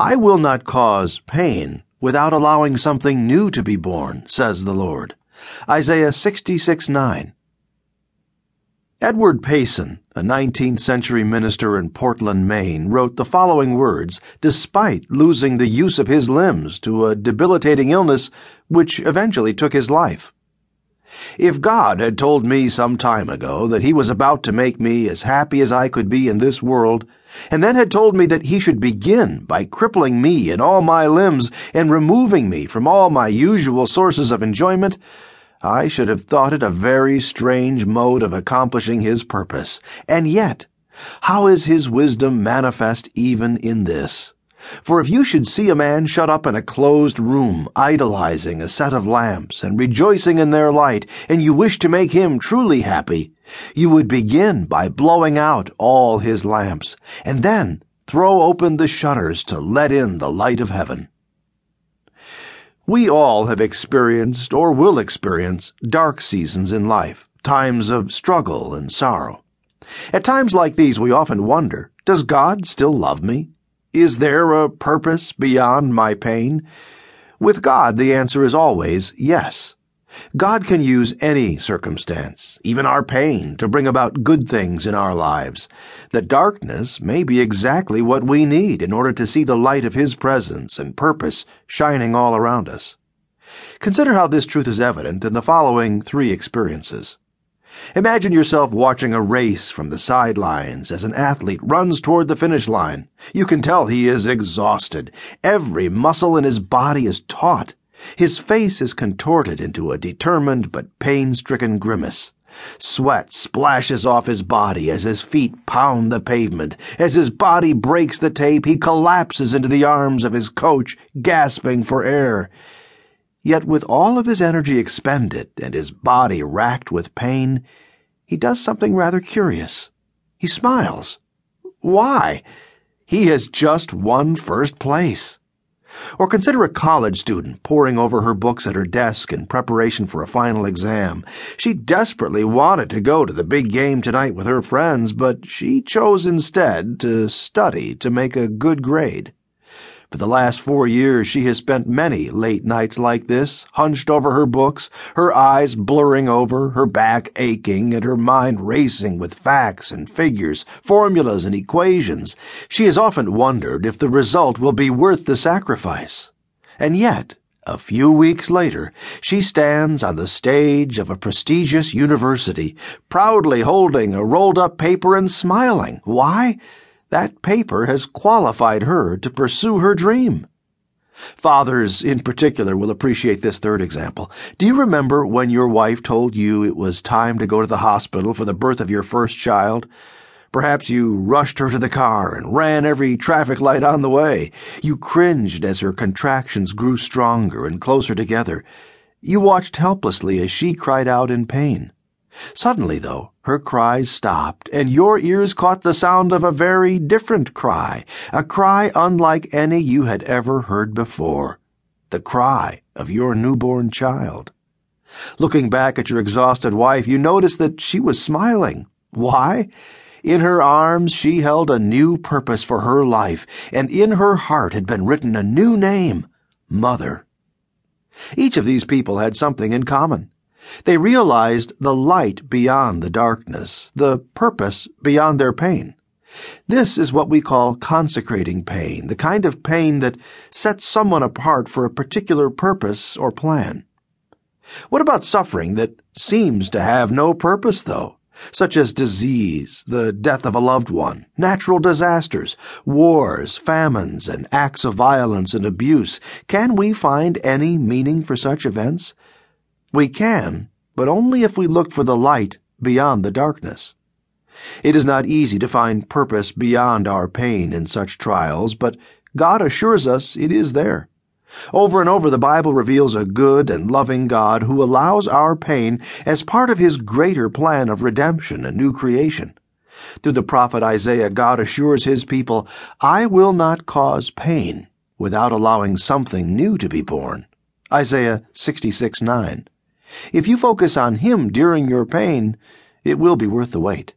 I will not cause pain without allowing something new to be born, says the Lord. Isaiah 66 9. Edward Payson, a 19th century minister in Portland, Maine, wrote the following words despite losing the use of his limbs to a debilitating illness which eventually took his life. If God had told me some time ago that He was about to make me as happy as I could be in this world, and then had told me that He should begin by crippling me in all my limbs and removing me from all my usual sources of enjoyment, I should have thought it a very strange mode of accomplishing his purpose. And yet, how is his wisdom manifest even in this? For if you should see a man shut up in a closed room, idolizing a set of lamps and rejoicing in their light, and you wish to make him truly happy, you would begin by blowing out all his lamps, and then throw open the shutters to let in the light of heaven. We all have experienced or will experience dark seasons in life, times of struggle and sorrow. At times like these, we often wonder Does God still love me? Is there a purpose beyond my pain? With God, the answer is always yes. God can use any circumstance, even our pain, to bring about good things in our lives. The darkness may be exactly what we need in order to see the light of His presence and purpose shining all around us. Consider how this truth is evident in the following three experiences. Imagine yourself watching a race from the sidelines as an athlete runs toward the finish line. You can tell he is exhausted. Every muscle in his body is taut. His face is contorted into a determined but pain stricken grimace. Sweat splashes off his body as his feet pound the pavement. As his body breaks the tape, he collapses into the arms of his coach, gasping for air. Yet, with all of his energy expended and his body racked with pain, he does something rather curious. He smiles. Why? He has just won first place. Or consider a college student poring over her books at her desk in preparation for a final exam. She desperately wanted to go to the big game tonight with her friends, but she chose instead to study to make a good grade. For the last four years, she has spent many late nights like this, hunched over her books, her eyes blurring over, her back aching, and her mind racing with facts and figures, formulas and equations. She has often wondered if the result will be worth the sacrifice. And yet, a few weeks later, she stands on the stage of a prestigious university, proudly holding a rolled up paper and smiling. Why? That paper has qualified her to pursue her dream. Fathers, in particular, will appreciate this third example. Do you remember when your wife told you it was time to go to the hospital for the birth of your first child? Perhaps you rushed her to the car and ran every traffic light on the way. You cringed as her contractions grew stronger and closer together. You watched helplessly as she cried out in pain. Suddenly, though, her cries stopped, and your ears caught the sound of a very different cry, a cry unlike any you had ever heard before the cry of your newborn child. Looking back at your exhausted wife, you noticed that she was smiling. Why? In her arms, she held a new purpose for her life, and in her heart had been written a new name Mother. Each of these people had something in common. They realized the light beyond the darkness, the purpose beyond their pain. This is what we call consecrating pain, the kind of pain that sets someone apart for a particular purpose or plan. What about suffering that seems to have no purpose, though? Such as disease, the death of a loved one, natural disasters, wars, famines, and acts of violence and abuse. Can we find any meaning for such events? We can, but only if we look for the light beyond the darkness. It is not easy to find purpose beyond our pain in such trials, but God assures us it is there. Over and over, the Bible reveals a good and loving God who allows our pain as part of his greater plan of redemption and new creation. Through the prophet Isaiah, God assures his people, I will not cause pain without allowing something new to be born. Isaiah 66 9. If you focus on Him during your pain, it will be worth the wait.